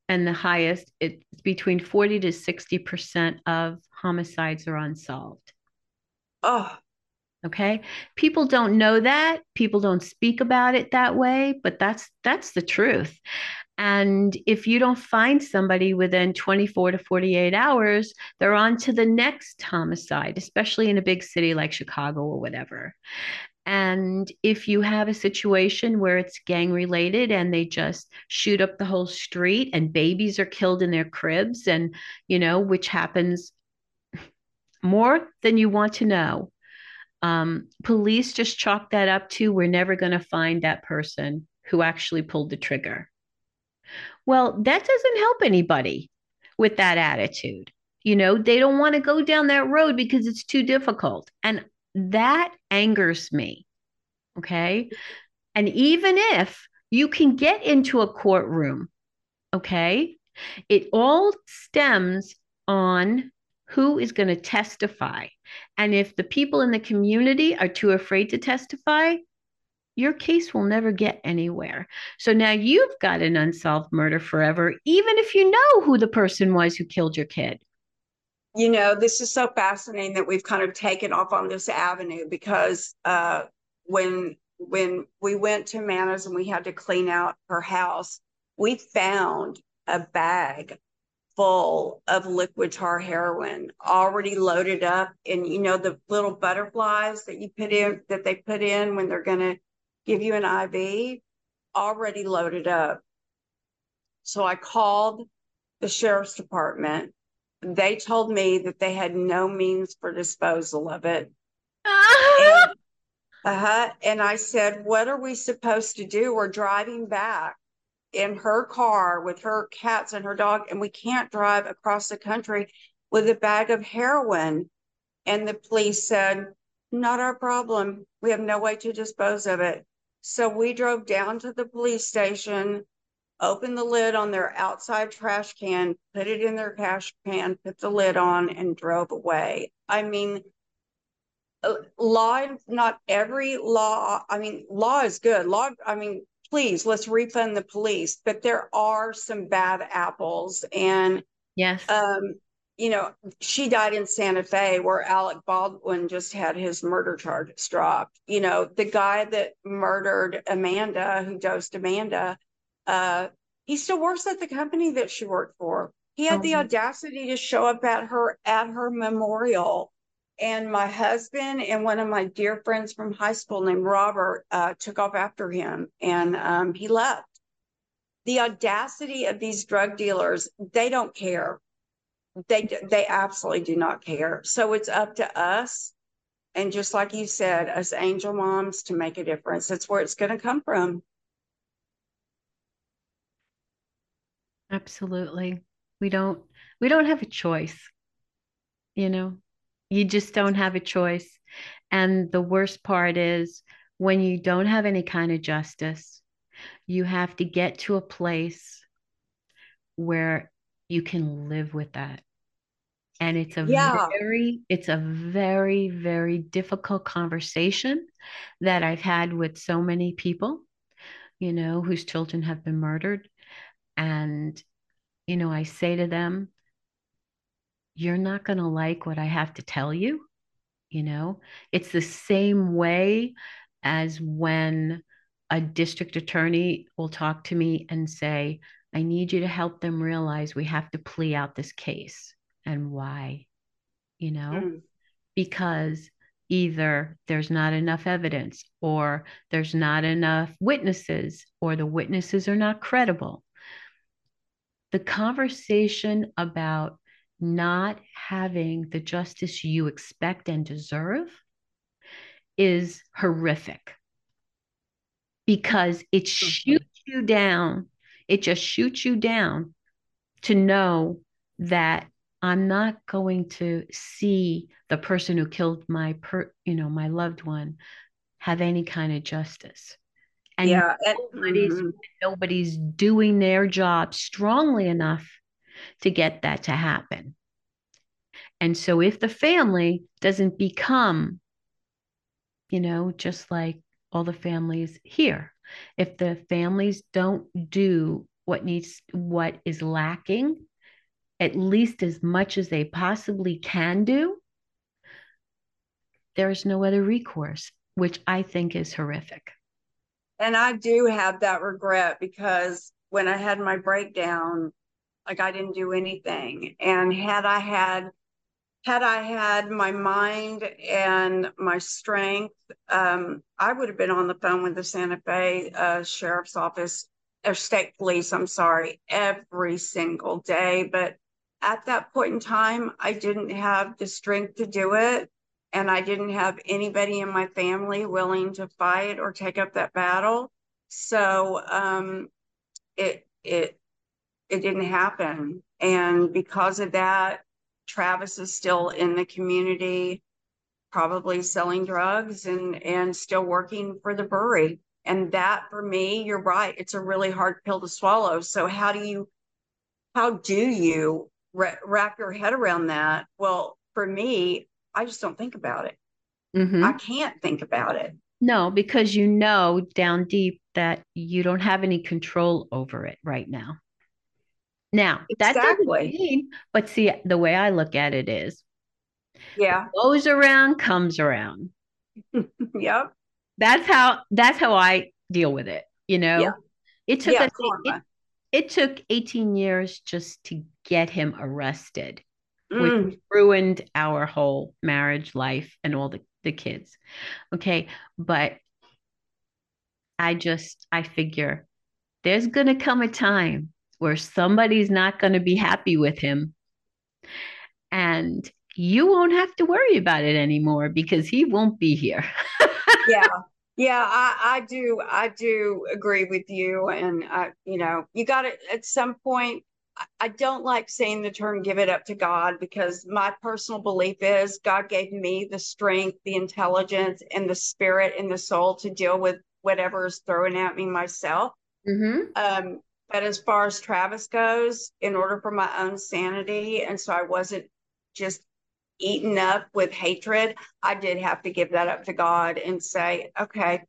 and the highest, it's between forty to sixty percent of homicides are unsolved. Oh, okay? People don't know that. People don't speak about it that way but that's that's the truth. And if you don't find somebody within 24 to 48 hours they're on to the next homicide especially in a big city like chicago or whatever. And if you have a situation where it's gang related and they just shoot up the whole street and babies are killed in their cribs and you know which happens more than you want to know um, police just chalk that up to we're never going to find that person who actually pulled the trigger. Well, that doesn't help anybody with that attitude. You know, they don't want to go down that road because it's too difficult. And that angers me. Okay. And even if you can get into a courtroom, okay, it all stems on who is going to testify. And if the people in the community are too afraid to testify, your case will never get anywhere. So now you've got an unsolved murder forever, even if you know who the person was who killed your kid. You know, this is so fascinating that we've kind of taken off on this avenue because uh, when when we went to Mana's and we had to clean out her house, we found a bag full of liquid tar heroin already loaded up and you know the little butterflies that you put in that they put in when they're going to give you an IV already loaded up. So i called the sheriff's department. They told me that they had no means for disposal of it. And, uh-huh. And i said what are we supposed to do? We're driving back in her car with her cats and her dog, and we can't drive across the country with a bag of heroin. And the police said, Not our problem. We have no way to dispose of it. So we drove down to the police station, opened the lid on their outside trash can, put it in their cash can, put the lid on, and drove away. I mean, uh, law, not every law, I mean, law is good. Law, I mean, please let's refund the police but there are some bad apples and yes um you know, she died in Santa Fe where Alec Baldwin just had his murder charges dropped. You know, the guy that murdered Amanda, who dosed Amanda, uh, he still works at the company that she worked for. He had the Oh. audacity to show up at her at her memorial. And my husband and one of my dear friends from high school named Robert uh, took off after him and um, he left. The audacity of these drug dealers, they don't care they they absolutely do not care. So it's up to us, and just like you said, as angel moms to make a difference. That's where it's going to come from. Absolutely. We don't we don't have a choice. You know, you just don't have a choice. And the worst part is when you don't have any kind of justice, you have to get to a place where you can live with that. And it's a Yeah. very, it's a very, very difficult conversation that I've had with so many people, you know, whose children have been murdered. And, you know, I say to them, you're not going to like what I have to tell you. You know, it's the same way as when a district attorney will talk to me and say, I need you to help them realize we have to plea out this case and why, you know, Mm. because either there's not enough evidence or there's not enough witnesses or the witnesses are not credible. The conversation about not having the justice you expect and deserve is horrific because it shoots you down. It just shoots you down to know that I'm not going to see the person who killed my per, you know, my loved one have any kind of justice. And yeah. And, nobody's, mhm. nobody's doing their job strongly enough to get that to happen. And so if the family doesn't become, you know, just like all the families here, if the families don't do what needs, what is lacking, at least as much as they possibly can do, there is no other recourse, which I think is horrific. and I do have that regret because when I had my breakdown, like I didn't do anything. And had I had had I had my mind and my strength, um, I would have been on the phone with the Santa Fe uh, Sheriff's Office or State Police, I'm sorry, every single day. But at that point in time, I didn't have the strength to do it. And I didn't have anybody in my family willing to fight or take up that battle. So um, it it it didn't happen. And because of that, Travis is still in the community, probably selling drugs and and still working for the brewery. And that for me, you're right, it's a really hard pill to swallow. So how do you how do you ra- wrap your head around that? Well, for me, I just don't think about it. Mhm. I can't think about it. No, because you know down deep that you don't have any control over it right now. Now, that doesn't mean, but see, the way I look at it is Yeah. goes around, comes around. Yep. That's how that's how I deal with it. You know, Yeah. it took Yeah. us it, it took 18 years just to get him arrested, which Mm. ruined our whole marriage life and all the, the kids. Okay. But I just I figure there's gonna come a time where somebody's not gonna be happy with him. And you won't have to worry about it anymore because he won't be here. yeah yeah i i do i do agree with you and i you know you got to at some point I- i don't like saying the term give it up to god because my personal belief is god gave me the strength the intelligence and the spirit and the soul to deal with whatever is thrown at me myself Mm-hmm. um but as far as travis goes in order for my own sanity and so i wasn't just eaten up with hatred, I did have to give that up to God and say, okay,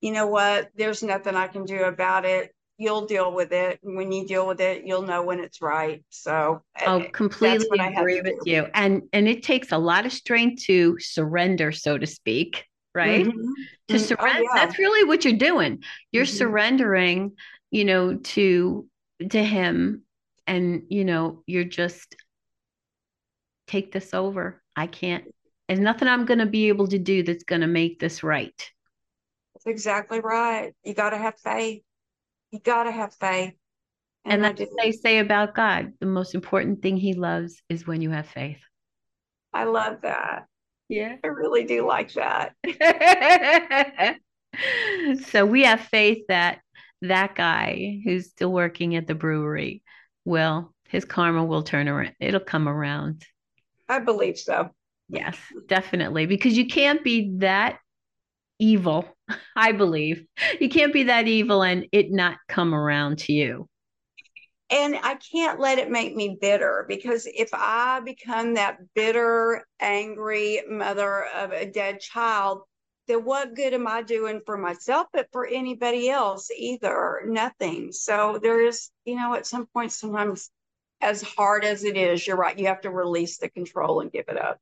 you know what? There's nothing I can do about it. you'll deal with it. And when you deal with it, you'll know when it's right. So oh, completely agree with do. you. And and it takes a lot of strength to surrender, so to speak, right? Mm-hmm. To mm-hmm. surrender. Oh, yeah. That's really what you're doing. You're mm-hmm. surrendering, you know, to to him and you know, you're just take this over. I can't there's nothing I'm going to be able to do that's going to make this right. That's exactly right. You got to have faith. You got to have faith. And, and that's what they say about God. The most important thing he loves is when you have faith. I love that. Yeah. I really do like that. so we have faith that that guy who's still working at the brewery will, his karma will turn around. It'll come around. I believe so. Yes, definitely. Because you can't be that evil, I believe. You can't be that evil and it not come around to you. And I can't let it make me bitter because if I become that bitter, angry mother of a dead child, then what good am I doing for myself, but for anybody else either? Nothing. So there is, you know, at some point, sometimes as hard as it is, you're right, you have to release the control and give it up.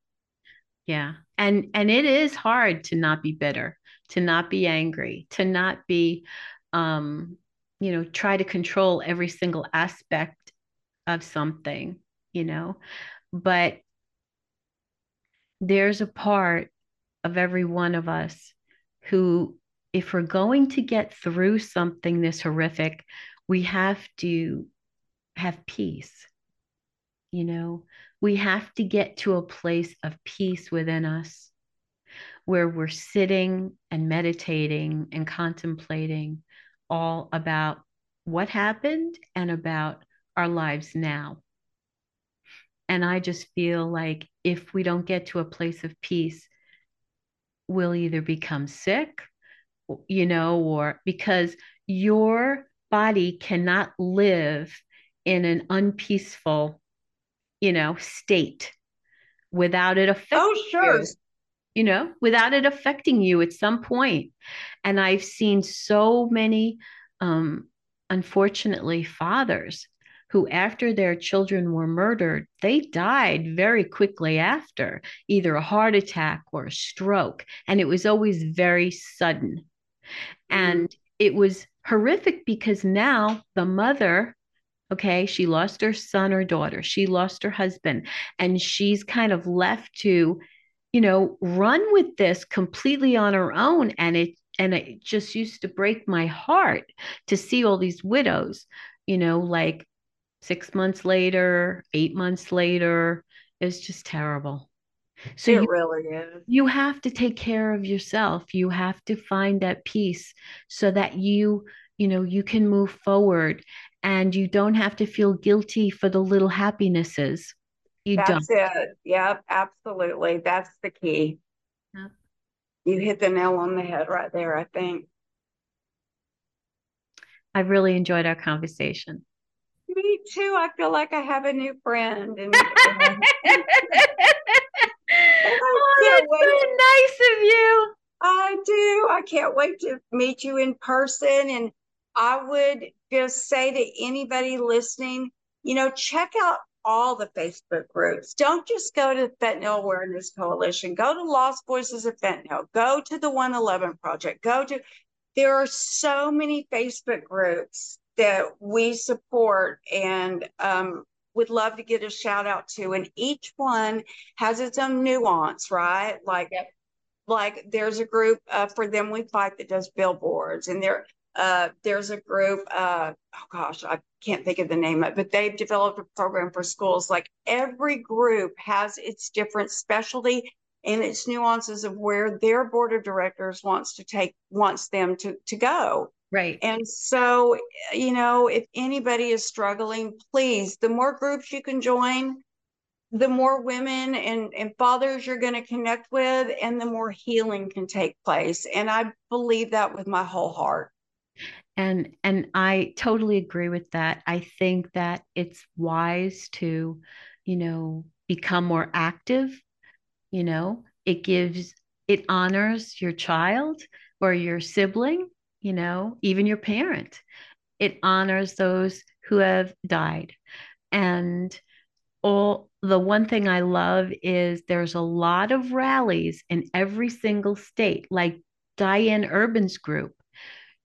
Yeah. And and it is hard to not be bitter, to not be angry, to not be um you know, try to control every single aspect of something, you know. But there's a part of every one of us who if we're going to get through something this horrific, we have to have peace. You know, we have to get to a place of peace within us where we're sitting and meditating and contemplating all about what happened and about our lives now. And I just feel like if we don't get to a place of peace, we'll either become sick, you know, or because your body cannot live in an unpeaceful you know, state without it affecting Oh, sure. You, you know, without it affecting you at some point. And I've seen so many, um, unfortunately, fathers who, after their children were murdered, they died very quickly after, either a heart attack or a stroke. And it was always very sudden. Mm-hmm. And it was horrific because now the mother Okay. She lost her son or daughter. She lost her husband. And she's kind of left to, you know, run with this completely on her own. And it, and it just used to break my heart to see all these widows, you know, like six months later, eight months later. It's just terrible. So it you, really is. You have to take care of yourself. You have to find that peace so that you, you know, you can move forward and you don't have to feel guilty for the little happinesses. You That's don't. it. Yep, absolutely. That's the key. Yep. You hit the nail on the head right there, I think. I've really enjoyed our conversation. Me too. I feel like I have a new friend. And, oh, that's so nice of you. I do. I can't wait to meet you in person. And I would just say to anybody listening, you know, check out all the Facebook groups. Don't just go to the Fentanyl Awareness Coalition. Go to Lost Voices of Fentanyl. Go to the 111 Project. Go to, there are so many Facebook groups that we support and um, would love to get a shout out to. And each one has its own nuance, right? Like, yep. like there's a group uh, for them we fight that does billboards, and there uh, there's a group, uh, oh gosh, I can't think of the name of it, but they've developed a program for schools. Like every group has its different specialty and its nuances of where their board of directors wants to take, wants them to, to go. Right. And so, you know, if anybody is struggling, please, the more groups you can join, the more women and, and fathers you're going to connect with, and the more healing can take place. And I believe that with my whole heart and and i totally agree with that i think that it's wise to you know become more active you know it gives it honors your child or your sibling you know even your parent it honors those who have died. And all the one thing I love is there's a lot of rallies in every single state, like Diane Urban's group.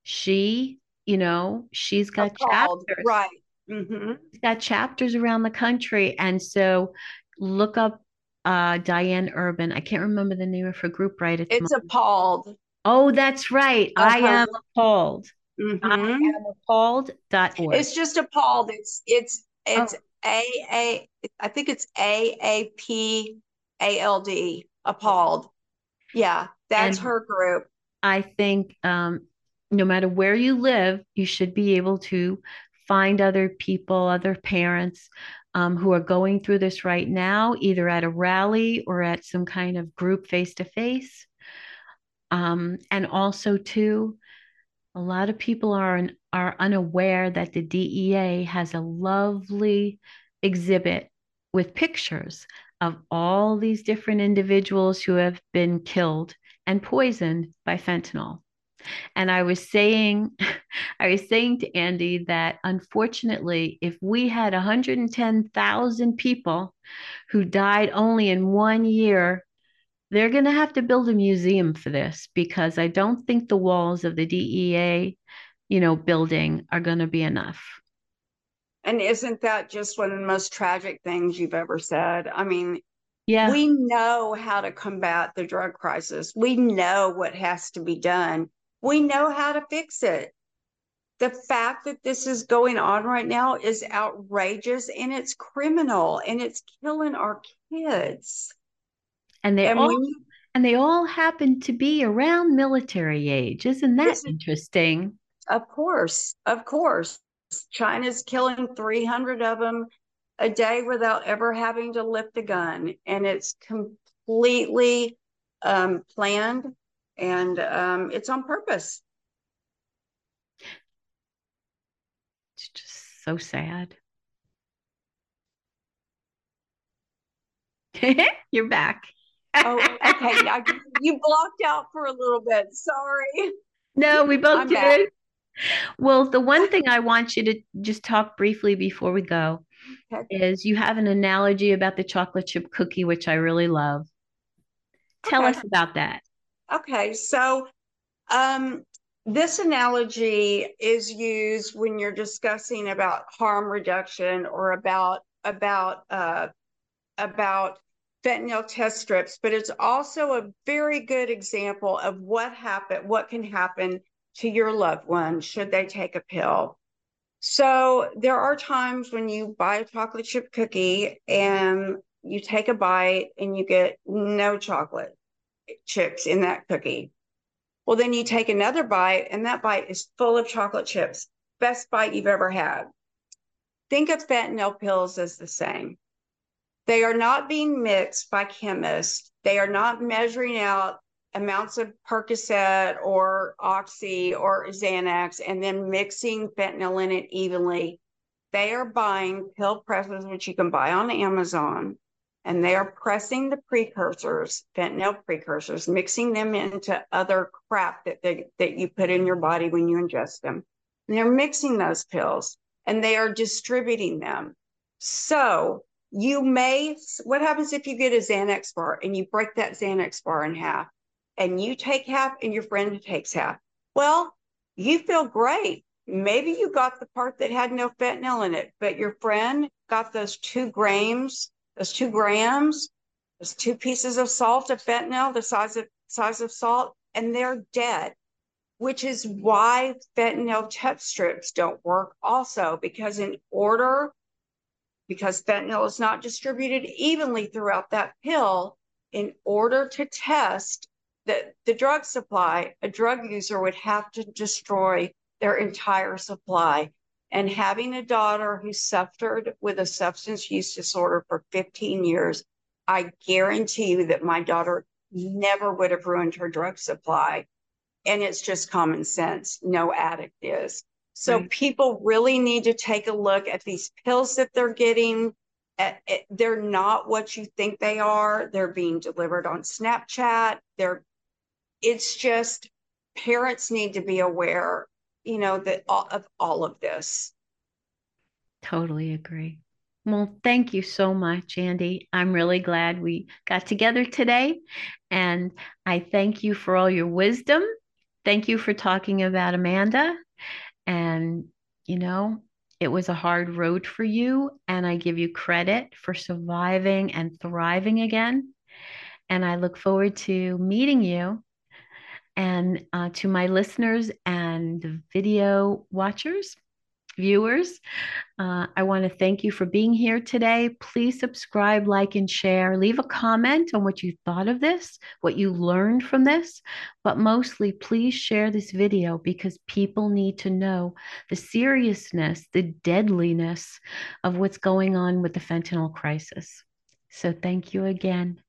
She, you know, she's got Appalled, chapters. Right. Mm-hmm. She's got chapters around the country. And so look up uh, Diane Urban. I can't remember the name of her group right It's moment. appalled. Oh, that's right. I Uh-huh. am appalled. I Mhm. am appalled.org. It's just appalled. It's it's it's Oh. A A. I think it's A A P A L D. Appalled. Yeah, that's And- her group. I think um, no matter where you live, you should be able to find other people, other parents um, who are going through this right now, either at a rally or at some kind of group face to face. Um, and also, too, a lot of people are un- are unaware that the DEA has a lovely exhibit with pictures of all these different individuals who have been killed and poisoned by fentanyl. And I was saying, I was saying to Andi that unfortunately, if we had 110,000 people who died only in one year, they're going to have to build a museum for this because I don't think the walls of the DEA, you know, building are going to be enough. And isn't that just one of the most tragic things you've ever said? I mean, Yeah. we know how to combat the drug crisis. We know what has to be done. We know how to fix it. The fact that this is going on right now is outrageous and it's criminal and it's killing our kids. And they And all you and they all happen to be around military age. Isn't that interesting? Of course, of course. China's killing 300 of them a day without ever having to lift a gun. And it's completely um, planned and um, it's on purpose. It's just so sad. You're back. Oh, okay. You blocked out for a little bit. Sorry. No, we both I'm back. did. Well, the one thing I want you to just talk briefly before we go Okay. is you have an analogy about the chocolate chip cookie, which I really love. Tell Okay. us about that. Okay, so um, this analogy is used when you're discussing about harm reduction or about about uh, about fentanyl test strips, but it's also a very good example of what happen, what can happen to your loved one should they take a pill. So there are times when you buy a chocolate chip cookie and you take a bite and you get no chocolate chips in that cookie. Well, then you take another bite, and that bite is full of chocolate chips. Best bite you've ever had. Think of fentanyl pills as the same. They are not being mixed by chemists. They are not measuring out amounts of Percocet or Oxy or Xanax and then mixing fentanyl in it evenly. They are buying pill presses, which you can buy on Amazon, and they are pressing the precursors, fentanyl precursors, mixing them into other crap that they, that you put in your body when you ingest them. And they're mixing those pills and they are distributing them. So you may, what happens if you get a Xanax bar and you break that Xanax bar in half and you take half and your friend takes half? Well, you feel great. Maybe you got the part that had no fentanyl in it, but your friend got those two grams those two grams, those two pieces of salt of fentanyl, the size of size of salt, and they're dead. Which is why fentanyl test strips don't work also, because in order, because fentanyl is not distributed evenly throughout that pill, in order to test the, the drug supply, a drug user would have to destroy their entire supply and having a daughter who suffered with a substance use disorder for 15 years, I guarantee you that my daughter never would have ruined her drug supply. And it's just common sense. No addict is. So Right. people really need to take a look at these pills that they're getting. They're not what you think they are. They're being delivered on Snapchat. They're, it's just parents need to be aware you know, that all of all of this. Totally agree. Well, thank you so much, Andi. I'm really glad we got together today. And I thank you for all your wisdom. Thank you for talking about Amanda. And, you know, it was a hard road for you. And I give you credit for surviving and thriving again. And I look forward to meeting you. And uh, to my listeners and video watchers, viewers, uh, I want to thank you for being here today. Please subscribe, like, and share. Leave a comment on what you thought of this, what you learned from this. But mostly, please share this video because people need to know the seriousness, the deadliness of what's going on with the fentanyl crisis. So, thank you again.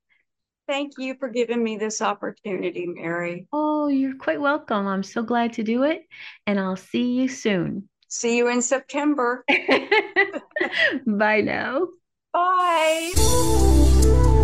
Thank you for giving me this opportunity, Mary. Oh, you're quite welcome. I'm so glad to do it. And I'll see you soon. See you in September. Bye now. Bye.